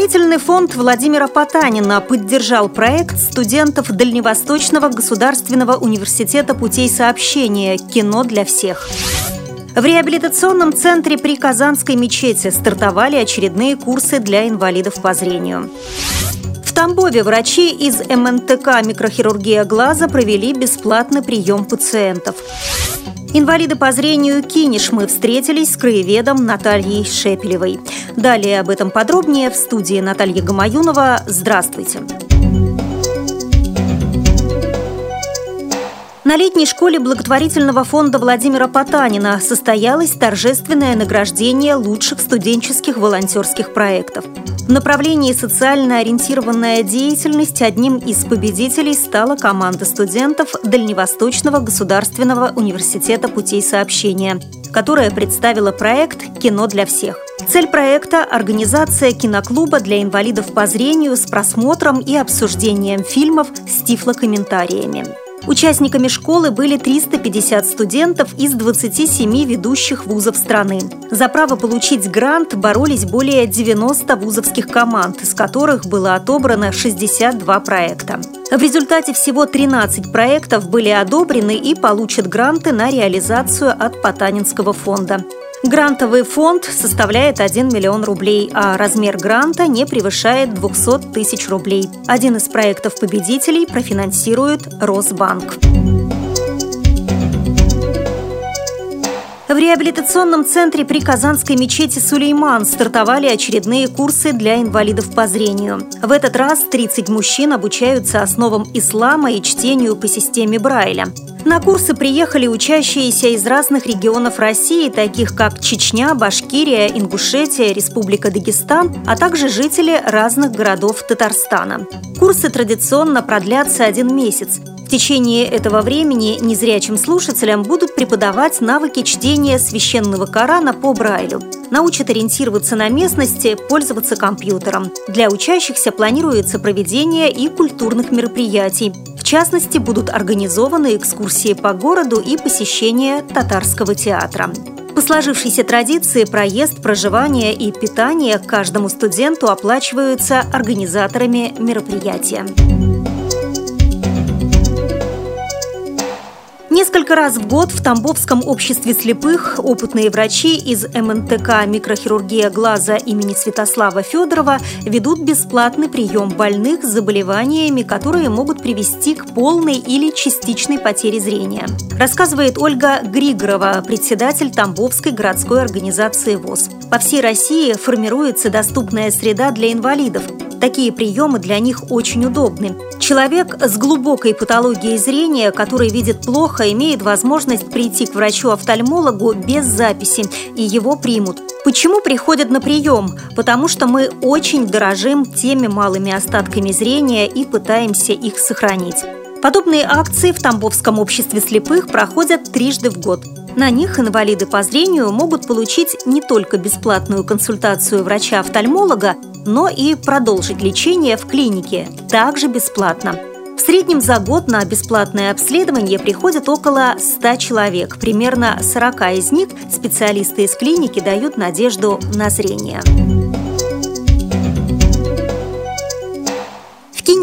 Благотворительный фонд Владимира Потанина поддержал проект студентов Дальневосточного государственного университета путей сообщения «Кино для всех». В реабилитационном центре при Казанской мечети стартовали очередные курсы для инвалидов по зрению. В Тамбове врачи из МНТК «Микрохирургия глаза» провели бесплатный прием пациентов. Инвалиды по зрению Кинешмы встретились с краеведом Натальей Шепелевой. Далее об этом подробнее в студии Наталья Гамаюнова. Здравствуйте. На летней школе благотворительного фонда Владимира Потанина состоялось торжественное награждение лучших студенческих волонтерских проектов. В направлении социально ориентированная деятельность одним из победителей стала команда студентов Дальневосточного государственного университета путей сообщения, которая представила проект «Кино для всех». Цель проекта – организация киноклуба для инвалидов по зрению с просмотром и обсуждением фильмов с тифлокомментариями. Участниками школы были 350 студентов из 27 ведущих вузов страны. За право получить грант боролись более 90 вузовских команд, из которых было отобрано 62 проекта. В результате всего 13 проектов были одобрены и получат гранты на реализацию от Потанинского фонда. Грантовый фонд составляет 1 миллион рублей, а размер гранта не превышает 200 тысяч рублей. Один из проектов победителей профинансирует Росбанк. В реабилитационном центре при Казанской мечети «Сулейман» стартовали очередные курсы для инвалидов по зрению. В этот раз 30 мужчин обучаются основам ислама и чтению по системе Брайля. На курсы приехали учащиеся из разных регионов России, таких как Чечня, Башкирия, Ингушетия, Республика Дагестан, а также жители разных городов Татарстана. Курсы традиционно продлятся один месяц. В течение этого времени незрячим слушателям будут преподавать навыки чтения священного Корана по Брайлю. Научат ориентироваться на местности, пользоваться компьютером. Для учащихся планируется проведение и культурных мероприятий. Частности, будут организованы экскурсии по городу и посещение татарского театра. По сложившейся традиции проезд, проживание и питание каждому студенту оплачиваются организаторами мероприятия. Несколько раз в год в Тамбовском обществе слепых опытные врачи из МНТК «Микрохирургия глаза» имени Святослава Федорова ведут бесплатный прием больных с заболеваниями, которые могут привести к полной или частичной потере зрения. Рассказывает Ольга Григорова, председатель Тамбовской городской организации ВОЗ. По всей России формируется доступная среда для инвалидов. Такие приемы для них очень удобны. Человек с глубокой патологией зрения, который видит плохо, имеет возможность прийти к врачу-офтальмологу без записи, и его примут. Почему приходят на прием? Потому что мы очень дорожим теми малыми остатками зрения и пытаемся их сохранить. Подобные акции в Тамбовском обществе слепых проходят трижды в год. На них инвалиды по зрению могут получить не только бесплатную консультацию врача-офтальмолога, но и продолжить лечение в клинике, также бесплатно. В среднем за год на бесплатное обследование приходят около 100 человек. Примерно 40 из них специалисты из клиники дают надежду на зрение.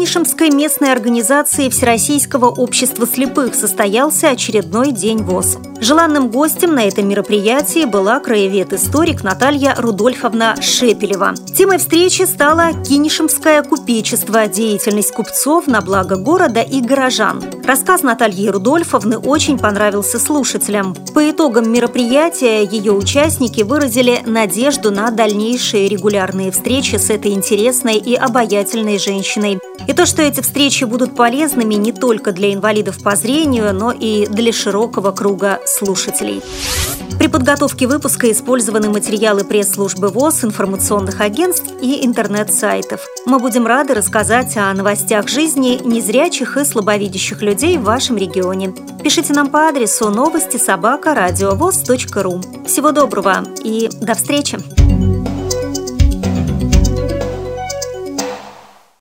Кинешемской местной организации Всероссийского общества слепых состоялся очередной день ВОЗ. Желанным гостем на этом мероприятии была краевед-историк Наталья Рудольфовна Шепелева. Темой встречи стала Кинешемское купечество, деятельность купцов на благо города и горожан. Рассказ Натальи Рудольфовны очень понравился слушателям. По итогам мероприятия ее участники выразили надежду на дальнейшие регулярные встречи с этой интересной и обаятельной женщиной. И то, что эти встречи будут полезными не только для инвалидов по зрению, но и для широкого круга слушателей. При подготовке выпуска использованы материалы пресс-службы ВОЗ, информационных агентств и интернет-сайтов. Мы будем рады рассказать о новостях жизни незрячих и слабовидящих людей в вашем регионе. Пишите нам по адресу новости собака ру. Всего доброго и до встречи!